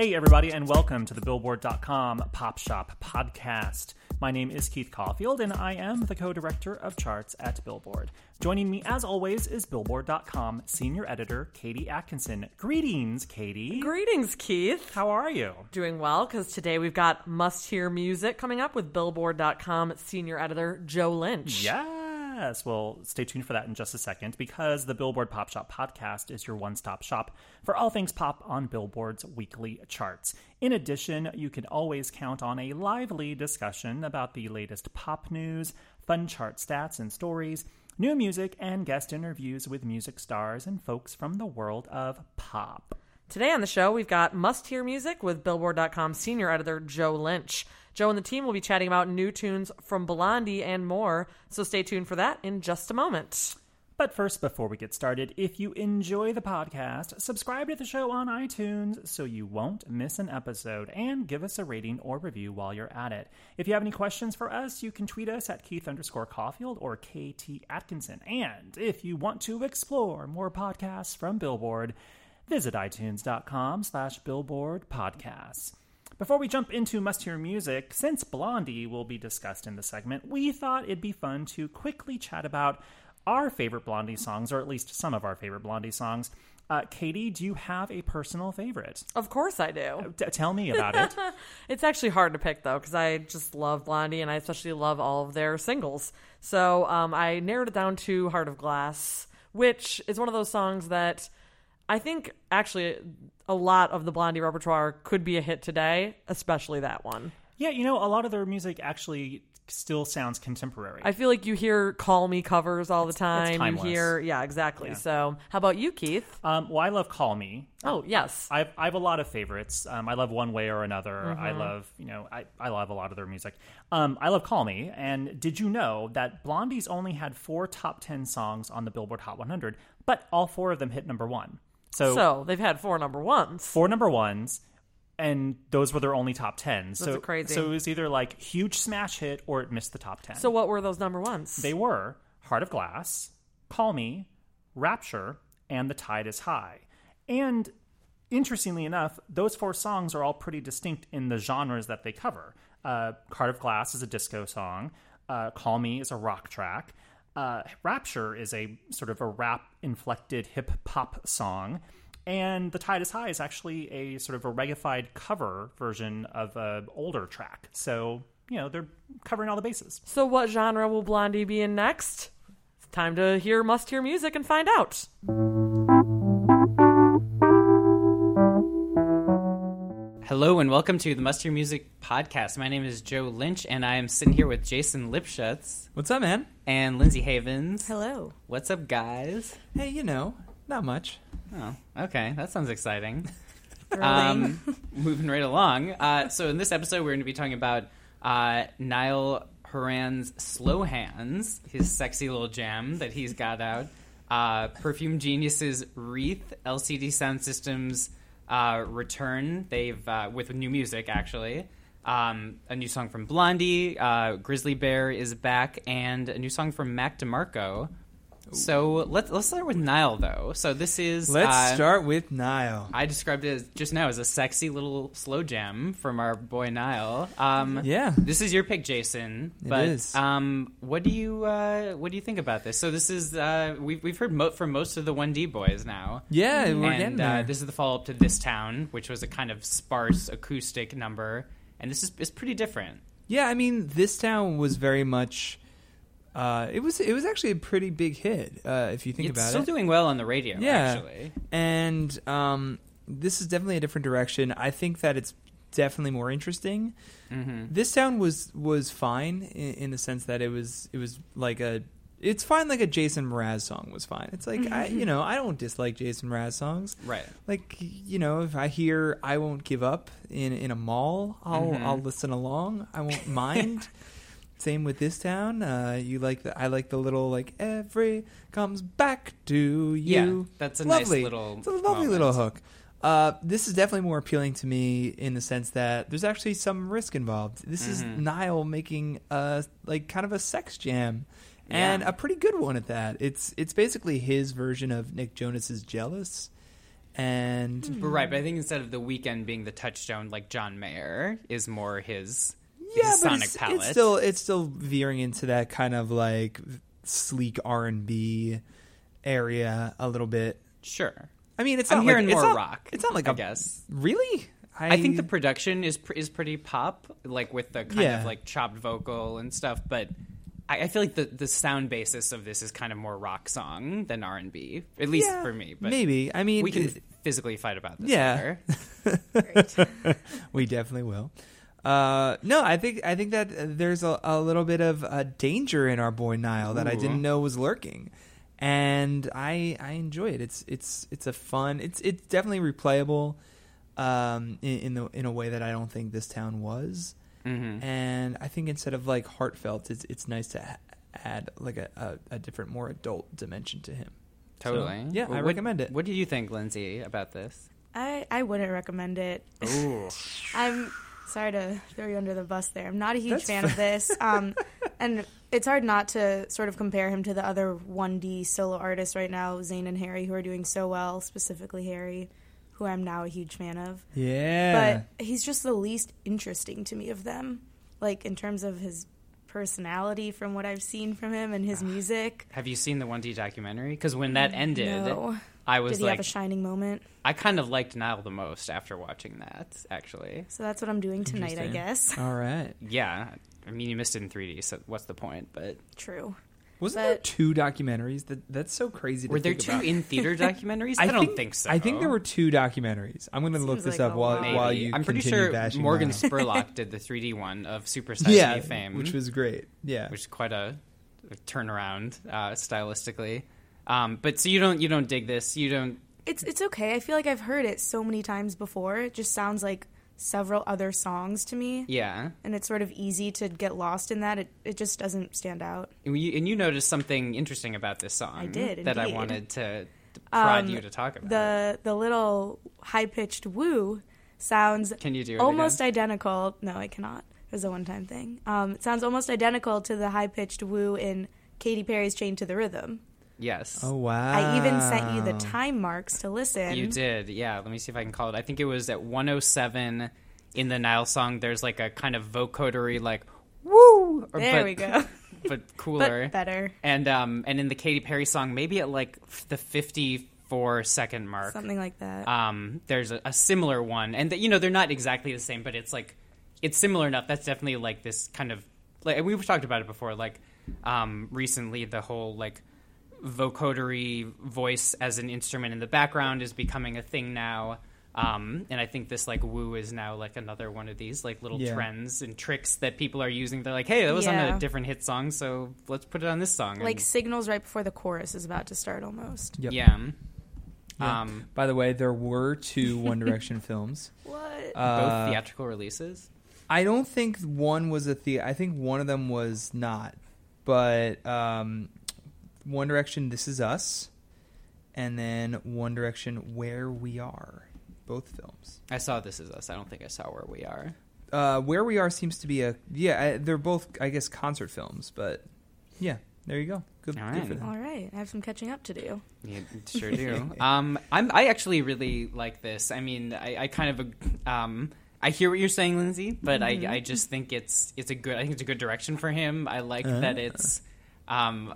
Hey, everybody, and welcome to the Billboard.com Pop Shop Podcast. My name is Keith Caulfield, and I am the co director of charts at Billboard. Joining me, as always, is Billboard.com senior editor Katie Atkinson. Greetings, Katie. Greetings, Keith. How are you? Doing well because today we've got must hear music coming up with Billboard.com senior editor Joe Lynch. Yes. Well, stay tuned for that in just a second because the Billboard Pop Shop podcast is your one stop shop for all things pop on Billboard's weekly charts. In addition, you can always count on a lively discussion about the latest pop news, fun chart stats and stories, new music, and guest interviews with music stars and folks from the world of pop. Today on the show, we've got must hear music with Billboard.com senior editor Joe Lynch. Joe and the team will be chatting about new tunes from Blondie and more, so stay tuned for that in just a moment. But first, before we get started, if you enjoy the podcast, subscribe to the show on iTunes so you won't miss an episode and give us a rating or review while you're at it. If you have any questions for us, you can tweet us at Keith underscore Caulfield or KT Atkinson. And if you want to explore more podcasts from Billboard, visit itunes.com slash billboard podcasts. Before we jump into must hear music, since Blondie will be discussed in the segment, we thought it'd be fun to quickly chat about our favorite Blondie songs, or at least some of our favorite Blondie songs. Uh, Katie, do you have a personal favorite? Of course I do. T- tell me about it. It's actually hard to pick though because I just love Blondie and I especially love all of their singles. So um, I narrowed it down to Heart of Glass, which is one of those songs that I think actually a lot of the Blondie repertoire could be a hit today, especially that one. yeah, you know, a lot of their music actually still sounds contemporary. I feel like you hear "Call Me" covers all the time. You hear, yeah, exactly. Yeah. So, how about you, Keith? um, well, I love Call Me. Oh, yes. I have, I have a lot of favorites. Um, I love One Way or Another. Mm-hmm. I love, you know, I, I love a lot of their music. Um, I love Call Me. And did you know that Blondie's only had four top 10 songs on the Billboard Hot 100, but all four of them hit number one? So, So they've had four number ones. four number ones, and those were their only top 10. So, crazy. So it was either like huge smash hit or it missed the top 10. So what were those number ones? They were Heart of Glass, Call Me, Rapture, and The Tide is High. And interestingly enough, those four songs are all pretty distinct in the genres that they cover. Uh, Heart of Glass is a disco song, uh, Call Me is a rock track, uh, Rapture is a sort of a rap inflected hip hop song. And The Tide is High is actually a sort of a reggae cover version of an older track. So, you know, they're covering all the bases. So what genre will Blondie be in next? It's time to hear must hear music and find out. Hello and welcome to the Must Hear Music podcast. My name is Joe Lynch and I am sitting here with Jason Lipschutz What's up, man? and Lindsay Havens. Hello. What's up, guys? Hey, you know, not much. Oh, okay. That sounds exciting. Um, moving right along. Uh, so, in this episode, we're going to be talking about uh, Niall Horan's Slow Hands, his sexy little jam that he's got out. Uh, Perfume Genius's Wreath, LCD Sound Systems uh, return. They've uh, with new music actually. Um, a new song from Blondie, uh, Grizzly Bear is back, and a new song from Mac DeMarco. So let's let's start with Niall though. So this is Let's uh, start with Niall. I described it as, just now as a sexy little slow jam from our boy Niall. Um, Yeah. this is your pick, Jason. It but is. um, what do you uh, what do you think about this? So this is uh, we've we've heard mo- from most of the One D boys now. Yeah, we're and getting uh, this is the follow up to This Town, which was a kind of sparse acoustic number, and this is is pretty different. Yeah, I mean, this town was very much. Uh, it was it was actually a pretty big hit uh, if you think it's about still it. Still doing well on the radio. yeah, actually. and um, this is definitely a different direction. I think that it's definitely more interesting. Mm-hmm. This sound was was fine in, in the sense that it was it was like a it's fine like a Jason Mraz song was fine. It's like I you know I don't dislike Jason Mraz songs. Right. Like you know if I hear I won't give up in in a mall I'll Mm-hmm. I'll listen along. I won't mind. Same with this town. Uh, you like the I like the little like every comes back to you. Yeah, that's a nice lovely. little It's a lovely moment. little hook. Uh, this is definitely more appealing to me in the sense that there's actually some risk involved. This is Mm-hmm. Niall making a like kind of a sex jam, and Yeah. a pretty good one at that. It's it's basically his version of Nick Jonas's "Jealous," and But right, but I think instead of the Weeknd being the touchstone, like John Mayer is more his, yeah, sonic it's, palette. it's still it's still veering into that kind of like sleek R and B area a little bit. sure. I mean, it's I'm not hearing like, it's more not- rock. It's not like I a guess. really. I think the production is pr- is pretty pop, like with the kind Yeah. of like chopped vocal and stuff. But I, I feel like the the sound basis of this is kind of more rock song than R and B, at least Yeah, for me. But maybe. I mean, we can it- physically fight about this. Yeah. later. we definitely will. Uh, no, I think I think that uh, there's a, a little bit of uh, danger in our boy Niall that I didn't know was lurking, and I I enjoy it. It's it's it's a fun. It's it's definitely replayable, um, in, in the in a way that I don't think this town was, Mhm. and I think instead of like heartfelt, it's it's nice to ha- add like a, a, a different, more adult dimension to him. So, Totally. yeah, I What- recommend it. What do you think, Lindsay, about this? I, I wouldn't recommend it. Ooh. I'm sorry to throw you under the bus there. I'm not a huge That's fan of this. Um, and it's hard not to sort of compare him to the other 1D solo artists right now, Zayn and Harry, who are doing so well, specifically Harry, who I'm now a huge fan of. Yeah, But he's just the least interesting to me of them, like in terms of his personality from what I've seen from him and his music. Have you seen the 1D documentary? Because when that mm, ended, No. I was Did he like, have a shining moment? I kind of liked Niall the most after watching that, actually. So that's what I'm doing tonight, I guess. all right. Yeah. I mean, you missed it in 3D, so what's the point? But True. Wasn't there But- two documentaries? That that's so crazy. To were there think two about. in theater documentaries? I, don't think so. I think there were two documentaries. I'm going to look Seems this like up a while lot. Maybe. while you I'm pretty continue sure bashing Morgan Niall. Spurlock did the 3D one of Super Size yeah, Me fame, which was great. Yeah, which is quite a, a turnaround uh, stylistically. Um, but so you don't you don't dig this? You don't? It's it's okay. I feel like I've heard it so many times before. It just sounds like several other songs to me, Yeah. and it's sort of easy to get lost in that. It it just doesn't stand out. And you, and you noticed something interesting about this song I did, that I wanted to, to prod Um, you to talk about. The the little high pitched woo sounds Can you do almost again? identical. No, I cannot. It was a one time thing. Um, it sounds almost identical to the high pitched woo in Katy Perry's Chained to the Rhythm." Yes. Oh wow! I even sent you the time marks to listen. You did, yeah. Let me see if I can call it. I think it was at 107 in the Niall song. There's like a kind of vocodery, like woo. or- There but- we go. But cooler, but better. And um, and in the Katy Perry song, maybe at like f- the 54 second mark, Something like that. um, there's a, a similar one, and that you know they're not exactly the same, but it's like it's similar enough. That's definitely like this kind of like and we've talked about it before. Like um, recently, the whole like vocodery voice as an instrument in the background is becoming a thing now. Um, and I think this like woo is now like another one of these like little Yeah. trends and tricks that people are using. They're like, hey, that was on a different hit song, so let's put it on this song. like And- signals right before the chorus is about to start almost. Yep. yeah. Yeah. Um, By the way, there were two One Direction films. What? Uh, both theatrical releases. I don't think one was a the. I think one of them was not, but um, One Direction, "This Is Us," and then One Direction, "Where We Are." Both films. I saw This Is Us. I don't think I saw Where We Are. Uh, Where We Are seems to be a yeah. I, they're both, I guess, concert films, but yeah, there you go. Good, All good for them. All right, I have some catching up to do. You sure do. um, I'm. I actually really like this. I mean, I, I kind of. Um, I hear what you're saying, Lindsay, but I, I just think it's it's a good. I think it's a good direction for him. I like that it's. Um,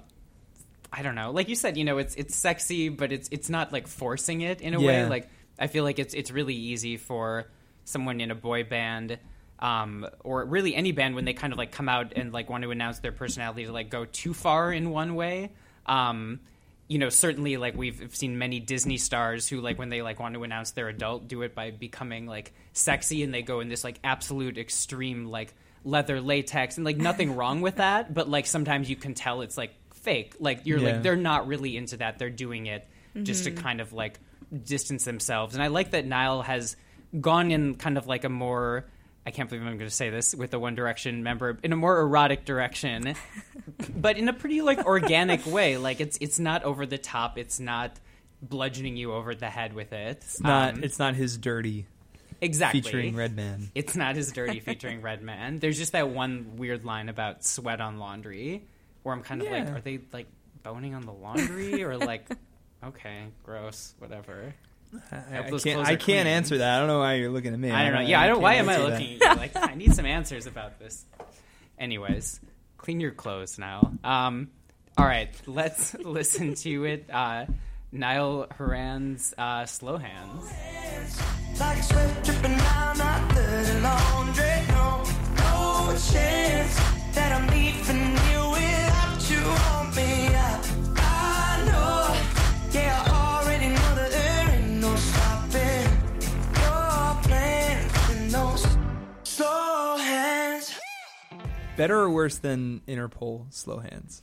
I don't know. Like you said, you know, it's it's sexy, but it's it's not like forcing it in a way. Like I feel like it's it's really easy for someone in a boy band. Um, or really any band when they kind of like come out and like want to announce their personality to like go too far in one way. Um, you know, certainly like we've seen many Disney stars who like when they like want to announce their adult do it by becoming like sexy and they go in this like absolute extreme like leather latex and like nothing wrong with that, but like sometimes you can tell it's like fake. Like you're Yeah. like they're not really into that. They're doing it just to kind of like distance themselves. And I like that Niall has gone in kind of like a more I can't believe I'm going to say this with the One Direction member in a more erotic direction, but in a pretty like organic way. Like it's it's not over the top. It's not bludgeoning you over the head with it. It's not. Um, it's not his Dirrty exactly featuring Redman. It's not his Dirrty featuring Redman. There's just that one weird line about sweat on laundry, where I'm kind of like, are they like boning on the laundry or like, okay, gross, whatever. I, I can't. I can't answer that. I don't know why you're looking at me. I don't know. Yeah, I don't. Why am I answer that. looking at you like I need some answers about this? Anyways, clean your clothes now. Um, all right, let's listen to it. Uh, Niall Horan's uh, "Slow Hands." Like sweat dripping down my dirty laundry. No, no chance that I'm Better or worse than Interpol Slow Hands?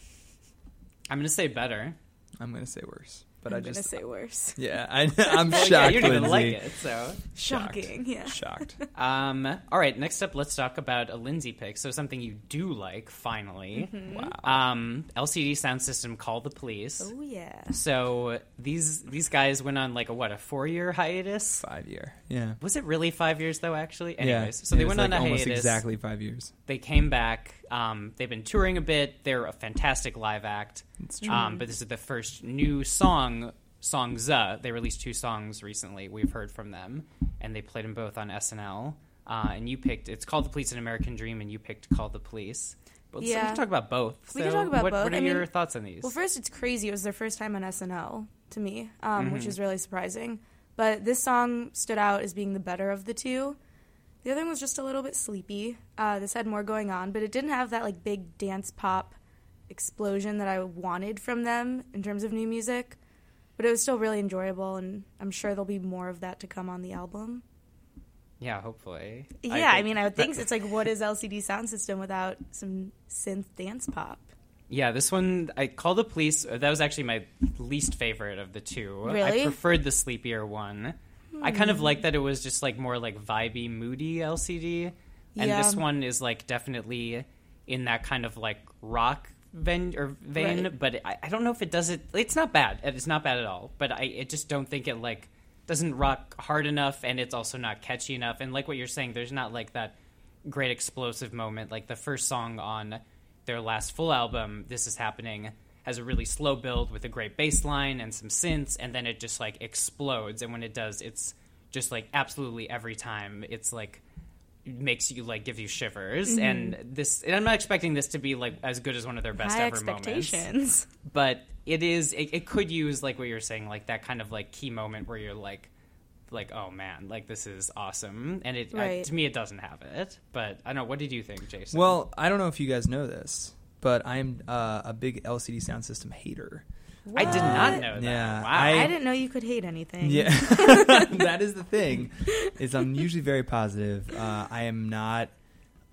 I'm gonna say better. I'm gonna say worse, but I'm I gonna just say worse. yeah. I, I'm Well, shocked. yeah, you don't even like it, so. Shocked. Shocking, yeah. Shocked. Um, all right, next up, let's talk about a Lindsay pick. So something you do like, finally. Mm-hmm. Wow. Um, LCD Sound System, Call the Police. Oh yeah. So these these guys went on like a what a four year hiatus. Five year. Yeah. Was it really five years though? Actually, anyways, yeah. so they It was, went like, on a almost hiatus. exactly five years. They came back. Um, they've been touring a bit. They're a fantastic live act. Um, but this is the first new song, songs. Uh, they released two songs recently. We've heard from them, and they played them both on SNL. Uh, and you picked. It's called "The Police: An American Dream," and you picked "Call the Police." But let's, Yeah. let's talk about both. We can talk about what, both. What are I mean, your thoughts on these? Well, first, it's crazy. It was their first time on SNL to me, um, Mm-hmm. which is really surprising. But this song stood out as being the better of the two. The other one was just a little bit sleepy. Uh, this had more going on, but it didn't have that like big dance pop explosion that I wanted from them in terms of new music. But it was still really enjoyable, and I'm sure there'll be more of that to come on the album. yeah, hopefully. Yeah, I, think- mean, I would think it's like what is LCD Sound System without some synth dance pop? Yeah, this one I called the police. That was actually my least favorite of the two. Really? I preferred the sleepier one. I kind of like that it was just like more like vibey, moody LCD, and Yeah. this one is like definitely in that kind of like rock vein or vein. Right. But I, I don't know if it does it. It's not bad. It's not bad at all. But I, I just don't think it like doesn't rock hard enough, and it's also not catchy enough. And like what you're saying, there's not like that great explosive moment. Like the first song on their last full album, This Is Happening, has a really slow build with a great bass line and some synths, and then it just like explodes. And when it does, it's just like absolutely every time. It's like makes you like give you shivers. Mm-hmm. And this, and I'm not expecting this to be like as good as one of their best High ever moments expectations. but it is it, it could use like what you're saying like that kind of like key moment where you're like like oh man like this is awesome and it I- Right. to me it doesn't have it but i don't know what did you think jason Well, I don't know if you guys know this, but I'm uh, a big LCD sound system hater. i did not know that Yeah, wow I- I didn't know you could hate anything. Yeah, that is the thing. Is I'm usually very positive. Uh, I am not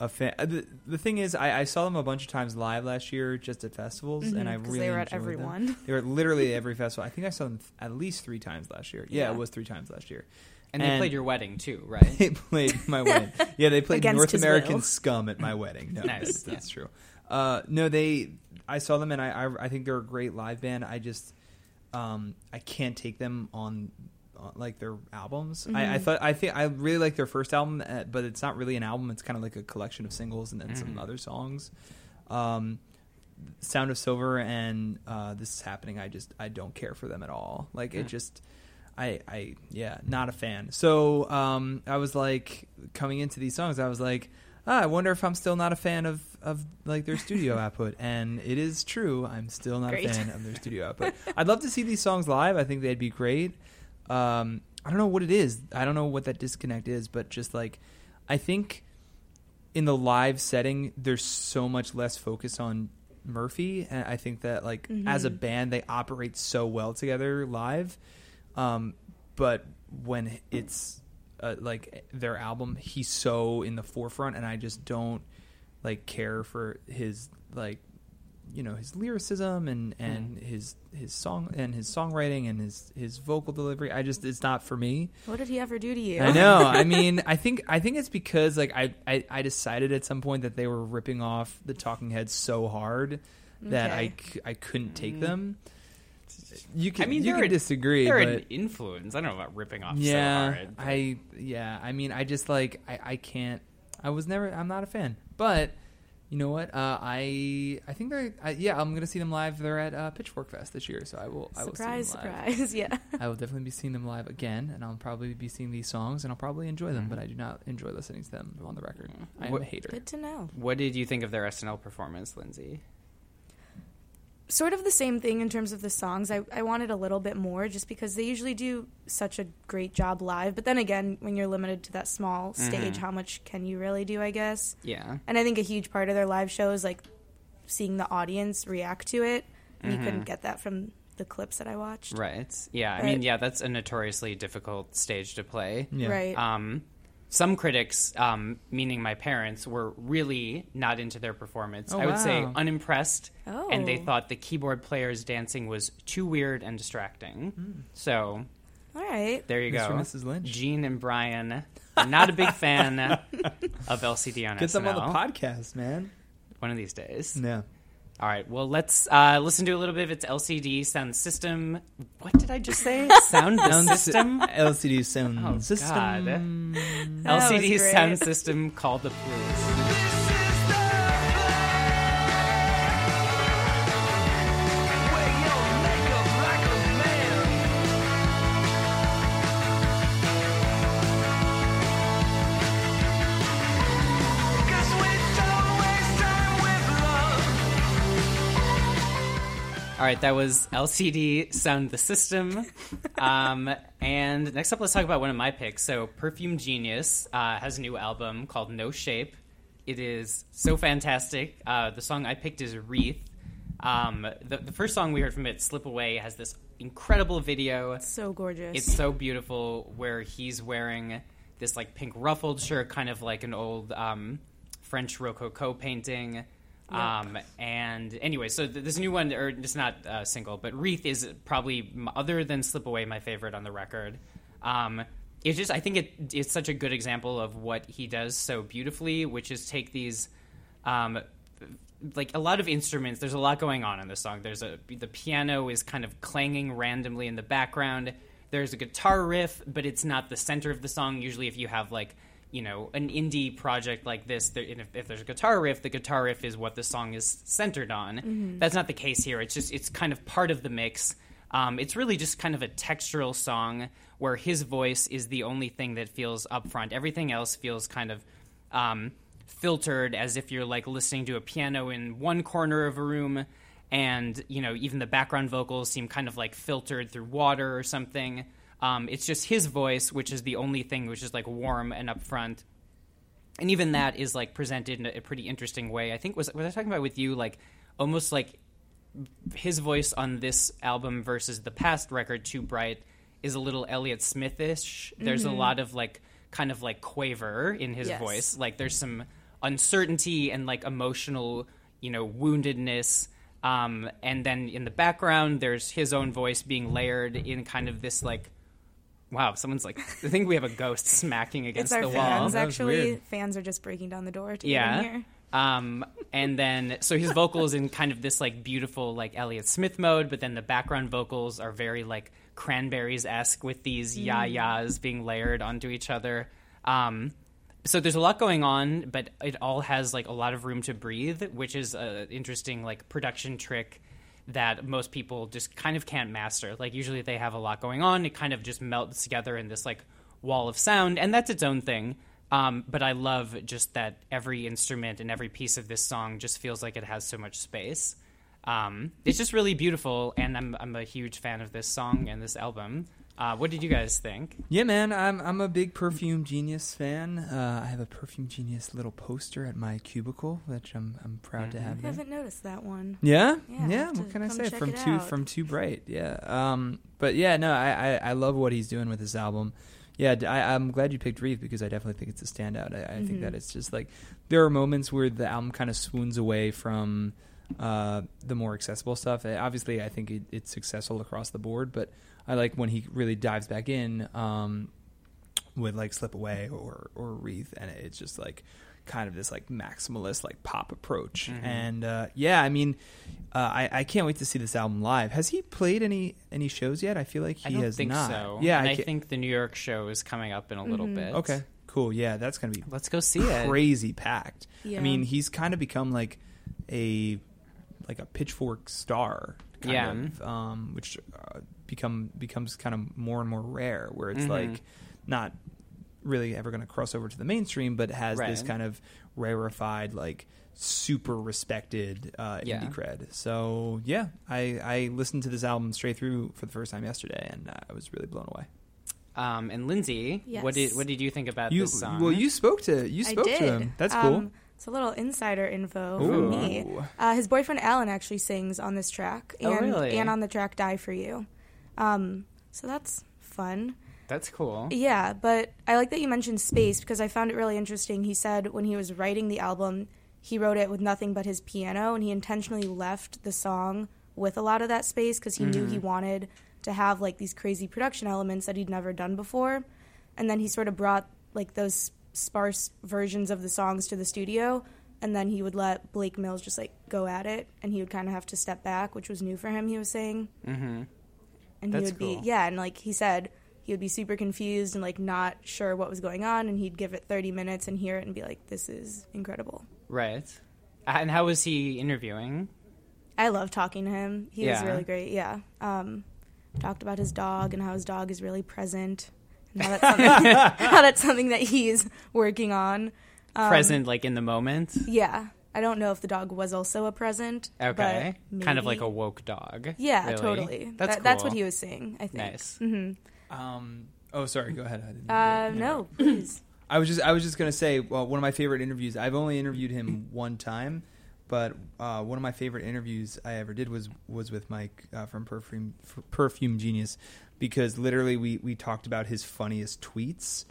a fan. uh, The, the thing is, I, I saw them a bunch of times live last year, just at festivals, and I 'cause really they were at every them. one. They were literally every festival. I think I saw them th- at least three times last year. Yeah, Yeah. it was three times last year. and they played your wedding too right They played my wedding. Yeah, they played North American will. Scum at my wedding. No, Nice, that's, that's true. Uh, no, they. I saw them, and I, I I think they're a great live band. I just um, I can't take them on. on, Like their albums, I, Mm-hmm. I thought I think I really like their first album, uh, but it's not really an album. It's kind of like a collection of singles and then some Mhm. other songs. Um, Sound of Silver and uh, This Is Happening, I just I don't care for them at all. Like Hmm. it just. I, I yeah not a fan so um i was like coming into these songs i was like ah, i wonder if i'm still not a fan of of like their studio output. And it is true i'm still not Great. a fan of their studio output. I'd love to see these songs live i think they'd be great. Um i don't know what it is i don't know what that disconnect is but just like i think in the live setting there's so much less focus on murphy and i think that like as a band they operate so well together live. Um, but when it's uh, like their album, he's so in the forefront, and I just don't like care for his like you know his lyricism and and his his song and his songwriting and his his vocal delivery. I just it's not for me. What did he ever do to you? I know. I mean, I think I think it's because like I, I I decided at some point that they were ripping off the Talking Heads so hard that I I couldn't take them. You can I mean, you can an- disagree, They're but an influence. I don't know about ripping off yeah, so hard. I yeah. I mean, I just like I I can't. I was never. I'm not a fan, but. You know what? Uh, I I think they're I, yeah. I'm gonna see them live. They're at uh, Pitchfork Fest this year, so I will. I will see them surprise, live. surprise. Yeah. I will definitely be seeing them live again, and I'll probably be seeing these songs, and I'll probably enjoy them. But I do not enjoy listening to them on the record. I am What- a hater. Good to know. What did you think of their SNL performance, Lindsay? Sort of the same thing in terms of the songs. I, I wanted a little bit more just because they usually do such a great job live. But then again, when you're limited to that small stage, how much can you really do, I guess? Yeah. And I think a huge part of their live show is like seeing the audience react to it. And you couldn't get that from the clips that I watched. Right. Yeah. I mean, yeah, that's a notoriously difficult stage to play. Yeah. Right. Um, some critics, um, meaning my parents, were really not into their performance. Oh, I would say wow. unimpressed, and they Oh. thought the keyboard player's dancing was too weird and distracting. Hmm. So All right. there you Mr. go, Mrs. Lynch. Gene and Brian, are not a big fan of LCD on Get them on the podcast, man. One of these days. Yeah. All right. Well, let's uh, listen to a little bit of its LCD sound system. What did I just say? Sound system. LCD sound Oh, system. Was LCD sound system called the Police. Right, that was LCD Sound the System. Um, and next up, let's talk about one of my picks. So, Perfume Genius uh, has a new album called No Shape. It is so fantastic. Uh, the song I picked is Wreath. Um, the, the first song we heard from it, Slip Away, has this incredible video. It's So gorgeous. It's so beautiful where he's wearing this like pink ruffled shirt, kind of like an old um, French Rococo painting. Um, and anyway, so th- this new one, or it's not uh, single, but Wreath is probably other than Slip Away my favorite on the record. Um, it's just I think it it's such a good example of what he does so beautifully, which is take these um, like a lot of instruments. There's a lot going on in this song. There's a the piano is kind of clanging randomly in the background. There's a guitar riff, but it's not the center of the song. Usually, if you have like you know an indie project like this, there, if, if there's a guitar riff, the guitar riff is what the song is centered on. That's not the case here. It's just it's kind of part of the mix. Um, it's really just kind of a textural song where his voice is the only thing that feels upfront. Everything else feels kind of um, filtered as if you're like listening to a piano in one corner of a room and you know even the background vocals seem kind of like filtered through water or something um, it's just his voice which is the only thing which is like warm and upfront. And even that is like presented in a, pretty interesting way. I think was was i talking about with you like almost like his voice on this album versus the past record too bright is a little elliott smithish. There's a lot of like kind of like quaver in his Yes. voice. Like there's some uncertainty and like emotional you know woundedness. Um, and then in the background there's his own voice being layered in kind of this like wow someone's like i think we have a ghost smacking against it's our the wall fans, That was actually. Fans are just breaking down the door to yeah. get in here. Um, and then so his vocals in kind of this like beautiful like Elliott Smith mode, but then the background vocals are very like cranberries esque with these ya yas being layered onto each other. Um, so there's a lot going on, but it all has like a lot of room to breathe, which is an interesting like production trick that most people just kind of can't master. Like usually they have a lot going on, it kind of just melts together in this like wall of sound, and that's its own thing. Um, but I love just that every instrument and every piece of this song just feels like it has so much space. Um, it's just really beautiful, and I'm I'm a huge fan of this song and this album. Uh, what did you guys think? Yeah, man, I'm I'm a big Perfume Genius fan. Uh, I have a Perfume Genius little poster at my cubicle, which I'm I'm proud to have. There. haven't noticed that one. Yeah, Yeah, yeah. What can I say? From too out. from too bright. Yeah. Um. But yeah, no, I, I I love what he's doing with this album. Yeah, I, am glad you picked Wreath because I definitely think it's a standout. I, I Mm-hmm. think that it's just like there are moments where the album kind of swoons away from uh, the more accessible stuff. Uh, Obviously, I think it, it's successful across the board, but I like when he really dives back in. Um, with like slip away or or wreath and it's just like kind of this like maximalist like pop approach Mm-hmm. and uh yeah i mean uh, I, I can't wait to see this album live. Has he played any any shows yet? I feel like he I don't has think not. so. Yeah, and I, ca- think the New York show is coming up in a little bit. Okay, cool. Yeah, that's gonna be let's go see it. crazy packed. Yeah. I mean, he's kind of become like a like a pitchfork star, kind Yeah. of, um, which uh, become becomes kind of more and more rare. Where it's Mhm. like not really ever going to cross over to the mainstream, but has this kind of rarefied, like super respected uh, Yeah. indie cred. So yeah, I I listened to this album straight through for the first time yesterday, and uh, I was really blown away. Um, and Lindsay, what did what did you think about You this song? well, you spoke to you spoke to him. That's cool. Um, it's a little insider info Ooh. from me. Uh, his boyfriend Alan actually sings on this track, and Oh, really? and on the track "Die for You." Um, so that's fun. That's cool. Yeah, but I like that you mentioned space because I found it really interesting. He said when he was writing the album, he wrote it with nothing but his piano, and he intentionally left the song with a lot of that space because he knew he wanted to have like these crazy production elements that he'd never done before. And then he sort of brought like those sparse versions of the songs to the studio, and then he would let Blake Mills just like go at it, and he would kind of have to step back, which was new for him. He was saying Mm-hmm. And That's he would cool. be yeah and like he said he would be super confused and like not sure what was going on and he'd give it 30 minutes and hear it and be like this is incredible Right. And how was he interviewing? i love talking to him he was really great yeah um, talked about his dog and how his dog is really present and how that's something, how that's something that he's working on um, Present, like in the moment. yeah i don't know if the dog was also a present Okay. but Kind of like a woke dog. yeah really. totally That's That- that's what he was saying i think Nice. Um. Oh, sorry. Go ahead. I didn't- uh, no please I was just I was just gonna say well, one of my favorite interviews. I've only interviewed him one time, but uh, one of my favorite interviews I ever did was was with Mike uh, from Perfume Perfume Genius, because literally we we talked about his funniest tweets.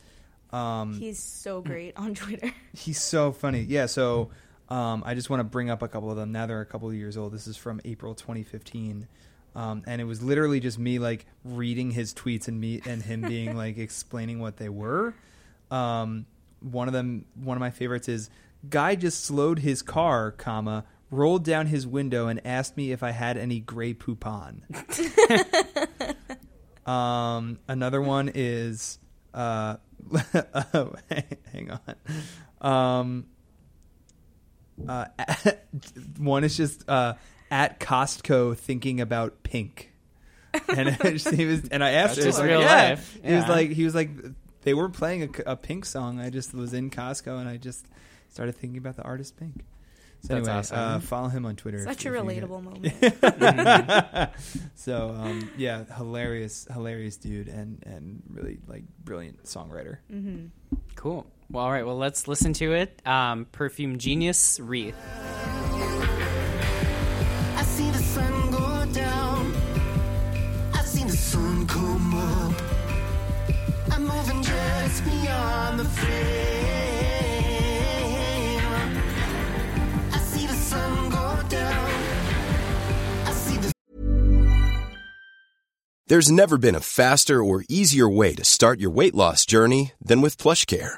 Um, he's so great on twitter He's so funny. Yeah, so um, I just want to bring up a couple of them. Now they're a couple of years old. This is from April 2015. Um, and it was literally just me like reading his tweets and me and him being like explaining what they were. Um, one of them, one of my favorites is guy just slowed his car, comma rolled down his window and asked me if I had any Grey Poupon. um, another one is uh, hang on. Uh, one is just uh, at Costco thinking about pink, and it was- he was, and I asked That's him, just like, real yeah. life. He was like, he was like, they were playing a, a Pink song. I just was in Costco, and I just started thinking about the artist Pink. So That's anyway, awesome. uh, follow him on Twitter. such if- a if relatable moment so um, yeah, hilarious, hilarious dude, and and really like brilliant songwriter. Cool. Well, all right. Well, let's listen to it. Um, Perfume Genius Wreath. I see the sun go down. I see the sun come up. I'm moving just beyond the frame. I see the sun go down. I see the There's never been a faster or easier way to start your weight loss journey than with PlushCare.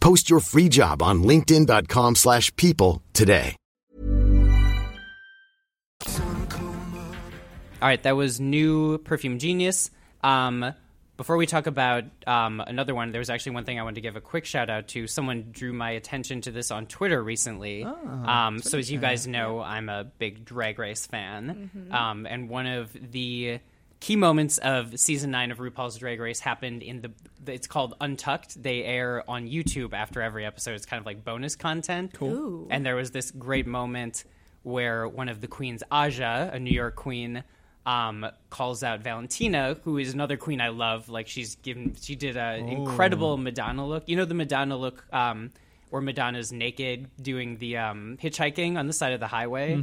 Post your free job on linkedin.com/people slash people today. All right, that was new Perfume Genius. Um, before we talk about um, another one, there was actually one thing I wanted to give a quick shout out to. Someone drew my attention to this on Twitter recently. um, so, as you guys know, I'm a big Drag Race fan. Um, and one of the key moments of season nine of RuPaul's Drag Race happened in the. It's called Untucked. They air on YouTube after every episode. It's kind of like bonus content. Cool. And there was this great moment where one of the queens, Aja, a New York queen, um, calls out Valentina, who is another queen I love. Like she's given, she did an incredible Madonna look. You know the Madonna look, um, where Madonna's naked doing the um, hitchhiking on the side of the highway.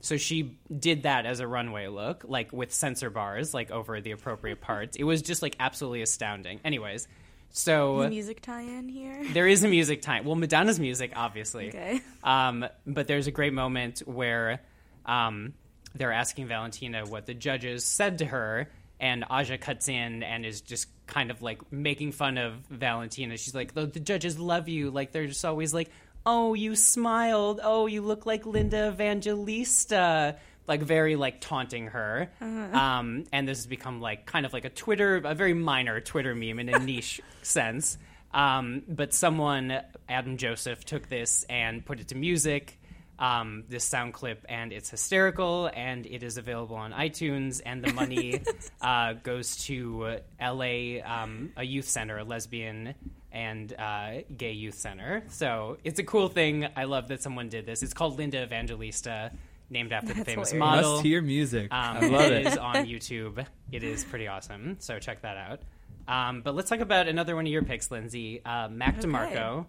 So she did that as a runway look, like with censor bars, like over the appropriate parts. It was just like absolutely astounding. Anyways, so Music tie-in here. there is a music time. Well, Madonna's music, obviously. Okay. Um, but there's a great moment where um, they're asking Valentina what the judges said to her, and Aja cuts in and is just kind of like making fun of Valentina. She's like, "The, the judges love you. Like they're just always like, oh, you smiled. Oh, you look like Linda Evangelista." Like very like taunting her, um, and this has become like kind of like a Twitter, a very minor Twitter meme in a niche sense. Um, but someone, Adam Joseph, took this and put it to music, um, this sound clip, and it's hysterical, and it is available on iTunes, and the money uh, goes to LA, um, a youth center, a lesbian and uh, gay youth center. So it's a cool thing. I love that someone did this. It's called Linda Evangelista, named after the famous hilarious. model. Must hear music. Um, I love It it. is on YouTube. It is pretty awesome. So check that out. Um, but let's talk about another one of your picks, Lindsay. Uh, Mac DeMarco.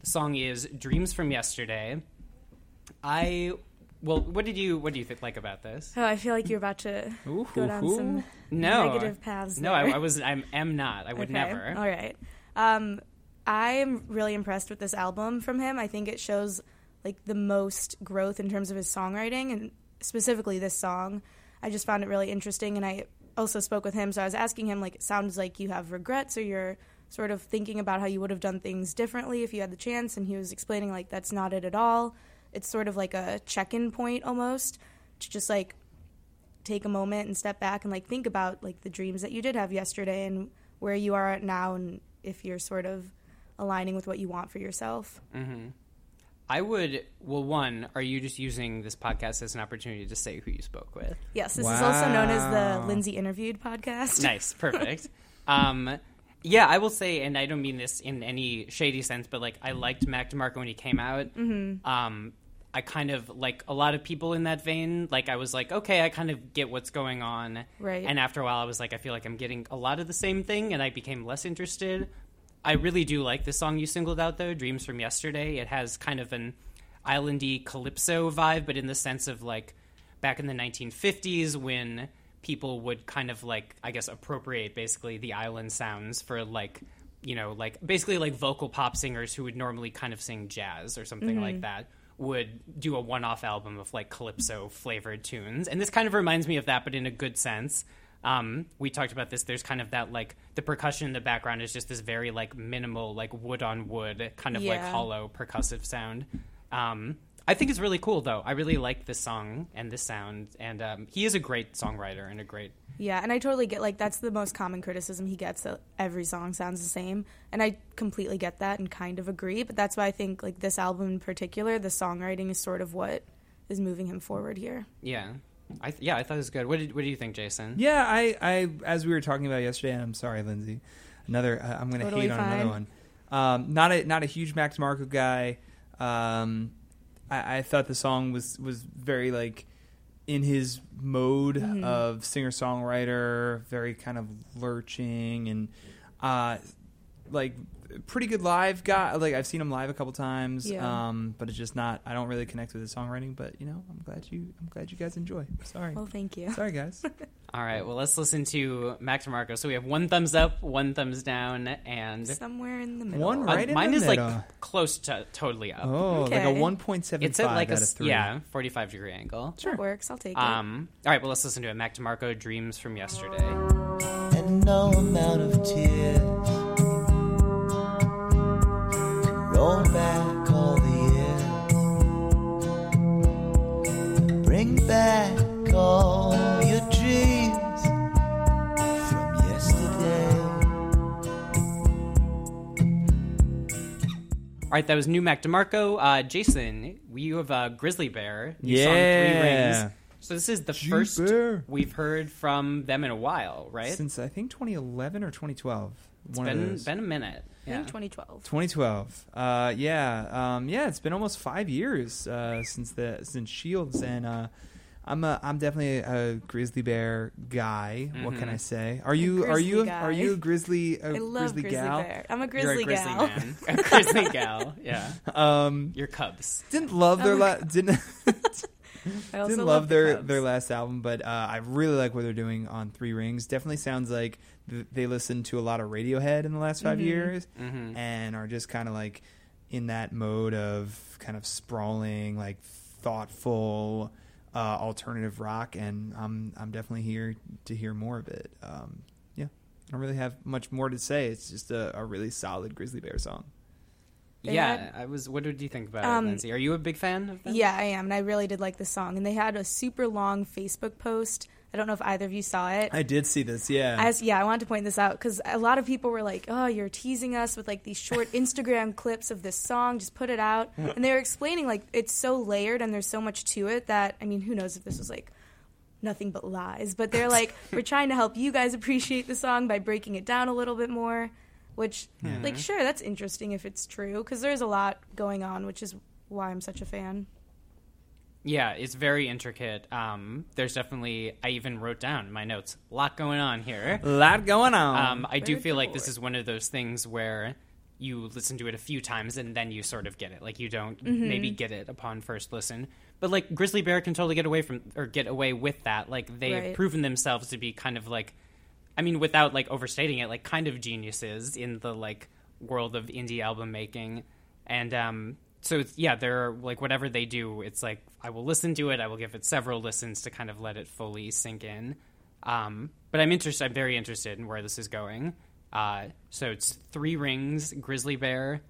The song is "Dreams from Yesterday." I well, what did you what do you think like about this? Oh, I feel like you're about to Ooh, go down ooh, some No, negative paths. No, I. I was. I'm am not. I would Okay. never. All right. Um, I'm really impressed with this album from him. I think it shows like the most growth in terms of his songwriting and specifically this song. I just found it really interesting and I also spoke with him so I was asking him like it sounds like you have regrets or you're sort of thinking about how you would have done things differently if you had the chance and he was explaining like that's not it at all. It's sort of like a check-in point almost to just like take a moment and step back and like think about like the dreams that you did have yesterday and where you are at now and if you're sort of aligning with what you want for yourself. Mm-hmm. I would. Well, one, are you just using this podcast as an opportunity to say who you spoke with? Yes, this is also known as the Lindsay interviewed podcast. Nice, perfect. um, yeah, I will say, and I don't mean this in any shady sense, but like I liked Mac DeMarco when he came out. Mm-hmm. Um, I kind of like a lot of people in that vein. Like I was like, okay, I kind of get what's going on. Right. And after a while, I was like, I feel like I'm getting a lot of the same thing, and I became less interested. I really do like the song you singled out though, "Dreams from Yesterday." It has kind of an islandy calypso vibe, but in the sense of like back in the 1950s when people would kind of like I guess appropriate basically the island sounds for like you know like basically like vocal pop singers who would normally kind of sing jazz or something like mm-hmm. that would do a one-off album of like calypso flavored tunes. And this kind of reminds me of that but in a good sense. Um, we talked about this. There's kind of that like the percussion in the background is just this very like minimal like wood on wood kind of like hollow percussive sound. Um, I think it's really cool, though. I really like this song and this sound, and um, he is a great songwriter and a great. Yeah, and I totally get like that's the most common criticism he gets that every song sounds the same, and I completely get that and kind of agree. But that's why I think like this album in particular, the songwriting is sort of what is moving him forward here. Yeah, I th- yeah, I thought it was good. What did What do you think, Jason? Yeah, I, I, as we were talking about yesterday, and I'm sorry, Lindsay. Another, uh, I'm going to Totally hate on another one. Um, not a, not a huge Max Marco guy. Um, I, I thought the song was was very like in his mode Mhm. of singer songwriter, very kind of lurching and uh, like pretty good live guy. Like I've seen him live a couple times, Yeah. um, but it's just not. I don't really connect with his songwriting. But you know, I'm glad you. I'm glad you guys enjoy. Sorry. Well, thank you. Sorry, guys. All right, well, let's listen to Mac DeMarco. So we have one thumbs up, one thumbs down, and Somewhere in the middle. One Uh, right in mine the is middle. like close to totally up. Oh, like a Okay. 1.75 It's at like a out of three. yeah, forty-five degree angle. Sure, that works. I'll take it. Um, all right, well, let's listen to it. Mac DeMarco, "Dreams from Yesterday." and no amount of tears could roll back all the years bring back all your dreams from yesterday. All right, that was new Mac DeMarco. Uh, Jason, you have a Grizzly Bear. New song, Three Yeah. Rings. So this is the G first Bear. we've heard from them in a while, right? Since I think 2011 or 2012. It's one of been those. been a minute. I Yeah. think 2012. 2012. Uh, yeah, um, yeah. It's been almost five years uh, since the since Shields, and uh, I'm a I'm definitely a grizzly bear guy. What can Mhm. I say? Are you are you guy. are you a grizzly a I love grizzly, grizzly gal? bear. I'm a You're grizzly, a grizzly gal. man, a grizzly gal. Yeah, Um, you're Cubs. didn't love their I'm la- didn't I also didn't love the their Cubs. their last album, but uh, I really like what they're doing on Three Rings. Definitely sounds like th- they listened to a lot of Radiohead in the last 5 Mhm. years, Mhm. and are just kind of like in that mode of kind of sprawling, like thoughtful uh, alternative rock. And I'm I'm definitely here to hear more of it. Um, yeah, I don't really have much more to say. It's just a, a really solid Grizzly Bear song. They yeah, had- I was. What did you think about Um, it, Lindsay? Are you a big fan of them? Yeah, I am, and I really did like the song. And they had a super long Facebook post. I don't know if either of you saw it. I did see this. Yeah, As yeah, I wanted to point this out because a lot of people were like, "Oh, you're teasing us with like these short Instagram clips of this song. Just put it out." And they were explaining like it's so layered and there's so much to it that I mean, who knows if this was like nothing but lies? But they're like, "We're trying to help you guys appreciate the song by breaking it down a little bit more." Which, like, sure, that's interesting if it's true because there's a lot going on, which is why I'm such a fan. Yeah, it's very intricate. Um, there's definitely. I even wrote down in my notes. A lot going on here. a lot going on. Um, I do Very feel like this is one of those things where you listen to it a few times and then you sort of get it. Like you don't Mm-hmm. maybe get it upon first listen. But like Grizzly Bear can totally get away from or get away with that. Like they've Right. proven themselves to be kind of like I mean without like overstating it, like kind of geniuses in the like world of indie album making. And um so yeah, they're like whatever they do, it's like I will listen to it. I will give it several listens to kind of let it fully sink in. Um, but I'm interested. I'm very interested in where this is going. Uh, so it's three rings, grizzly bear,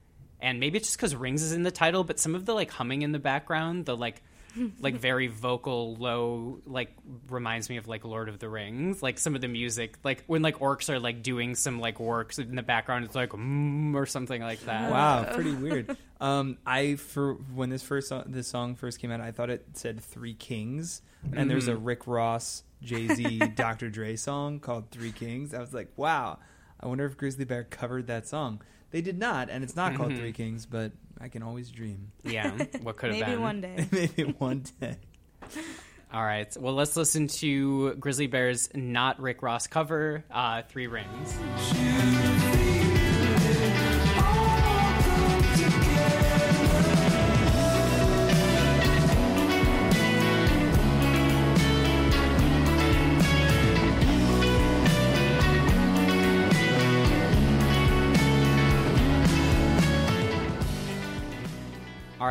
and maybe it's just because rings is in the title, but some of the like humming in the background, the like like very vocal low like reminds me of like lord of the rings like some of the music like when like orcs are like doing some like works in the background it's like mm, or something like that Wow, pretty weird. Um, I for when this first song, this song first came out, I thought it said Three Kings, and there's a Rick Ross, Jay Z, Dr. Dre song called Three Kings. I was like, wow, I wonder if Grizzly Bear covered that song. They did not, and it's not called Three Kings, but I can always dream. yeah what could have been? Maybe one day. Maybe one day. All right. Well, let's listen to Grizzly Bear's not Rick Ross cover, uh, Three Rings.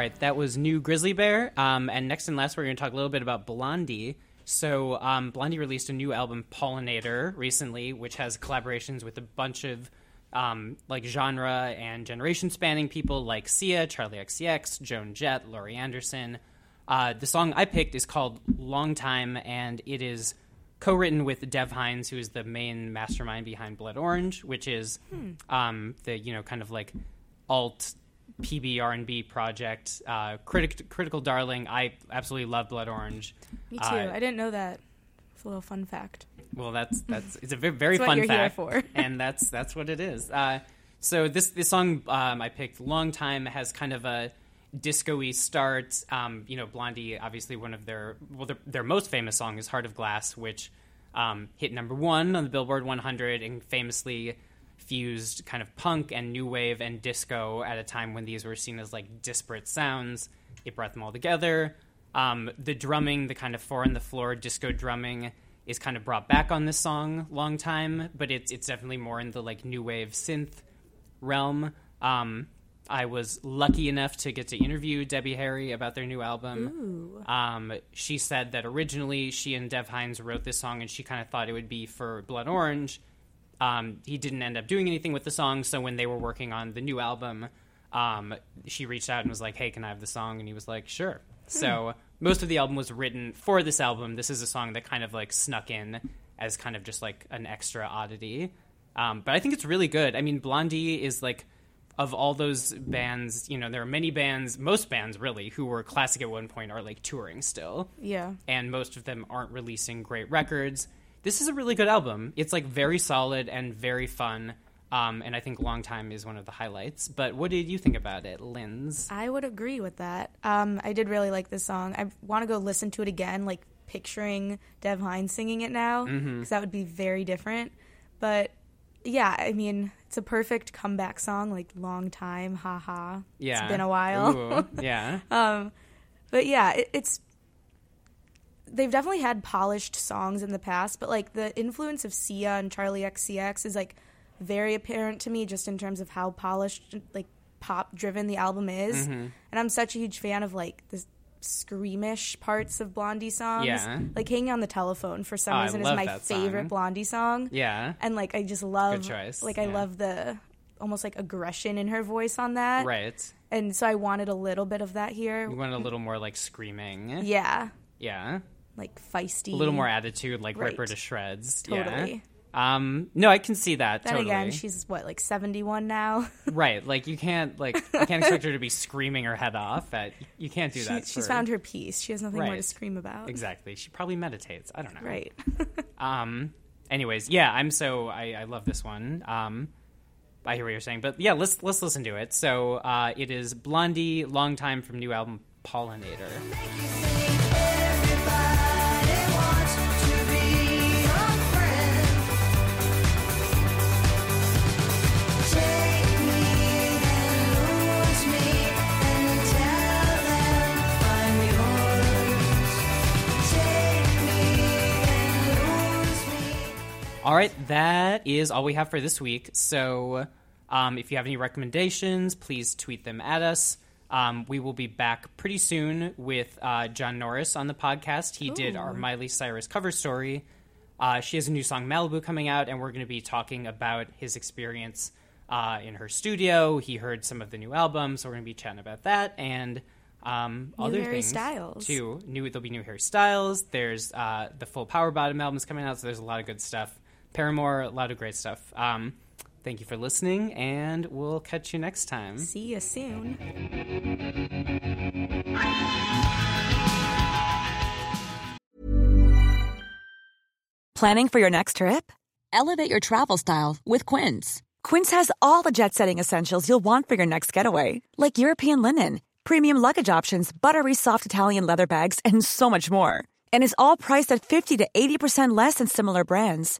Right, that was new Grizzly Bear. Um, and next and last, we're going to talk a little bit about Blondie. So, um, Blondie released a new album, Pollinator, recently, which has collaborations with a bunch of um, like genre and generation spanning people like Sia, Charli XCX, Joan Jett, Laurie Anderson. Uh, the song I picked is called Long Time, and it is co-written with Dev Hynes, who is the main mastermind behind Blood Orange, which is um, the you know kind of like alt PB R&B project. Uh, critic, critical darling. I absolutely love Blood Orange. Me too. Uh, I didn't know that. It's a little fun fact. well, that's that's it's a very, very fun fact, for. and that's that's what it is. Uh, so this this song um, I picked, "Long Time," has kind of a disco-y start. Um, you know, Blondie, obviously one of their well, their, their most famous song is "Heart of Glass," which um, hit number one on the Billboard 100 and famously fused kind of punk and new wave and disco at a time when these were seen as like disparate sounds. It brought them all together. Um, the drumming, the kind of four on the floor disco drumming, is kind of brought back on this song long time, but it's it's definitely more in the like new wave synth realm. Um, I was lucky enough to get to interview Debbie Harry about their new album. Um, she said that originally she and Dev Hynes wrote this song, and she kind of thought it would be for Blood Orange. Um, he didn't end up doing anything with the song, so when they were working on the new album, um, she reached out and was like, "Hey, can I have the song?" And he was like, "Sure." So most of the album was written for this album. This is a song that kind of like snuck in as kind of just like an extra oddity. Um, but I think it's really good. I mean, Blondie is like of all those bands, you know, there are many bands, most bands really, who were classic at one point are like touring still. Yeah. And most of them aren't releasing great records. This is a really good album. It's like very solid and very fun. Um, and I think Long Time is one of the highlights. But what did you think about it, Linz? I would agree with that. Um, I did really like this song. I want to go listen to it again, like picturing Dev Hynes singing it now, because Mm-hmm. that would be very different. But yeah, I mean, it's a perfect comeback song, like long time, haha. Yeah. It's been a while. Ooh, yeah. But yeah, it, it's they've definitely had polished songs in the past, but like the influence of Sia and Charli XCX is like very apparent to me just in terms of how polished like pop driven the album is. Mm-hmm. And I'm such a huge fan of like the screamish parts of Blondie songs. Yeah. Like Hanging on the Telephone for some Oh, reason is my favorite song. Blondie song. Yeah. And like I just love like I yeah. love the almost like aggression in her voice on that. Right. And so I wanted a little bit of that here. You wanted a little more like screaming. Yeah. Yeah. Like feisty. A little more attitude, like rip her to shreds. Totally. Yeah. Um, no, I can see that. Then totally. again, she's what, like 71 now? right. Like you can't like you can't expect her to be screaming her head off. At you can't do She- that. she's for- found her peace. She has nothing more to scream about. Exactly. She probably meditates. I don't know. Right. Um. Anyways, yeah, I'm so I, I love this one. Um, I hear what you're saying, but yeah, let's let's listen to it. So uh, it is Blondie, long time from new album Pollinator. All right, that is all we have for this week. So, um, if you have any recommendations, please tweet them at us. Um, we will be back pretty soon with uh, John Norris on the podcast. He did our Miley Cyrus cover story. Uh, she has a new song, Malibu, coming out, and we're going to be talking about his experience uh, in her studio. He heard some of the new album, so we're going to be chatting about that and um, New other Harry things Styles. too. New there'll be new Harry Styles. There's uh, the full Power Bottom album's coming out, so there's a lot of good stuff. Paramore, a lot of great stuff. Um, thank you for listening, and we'll catch you next time. See you soon. Planning for your next trip? Elevate your travel style with Quince. Quince has all the jet setting essentials you'll want for your next getaway, like European linen, premium luggage options, buttery soft Italian leather bags, and so much more. And is all priced at 50 to 80% less than similar brands.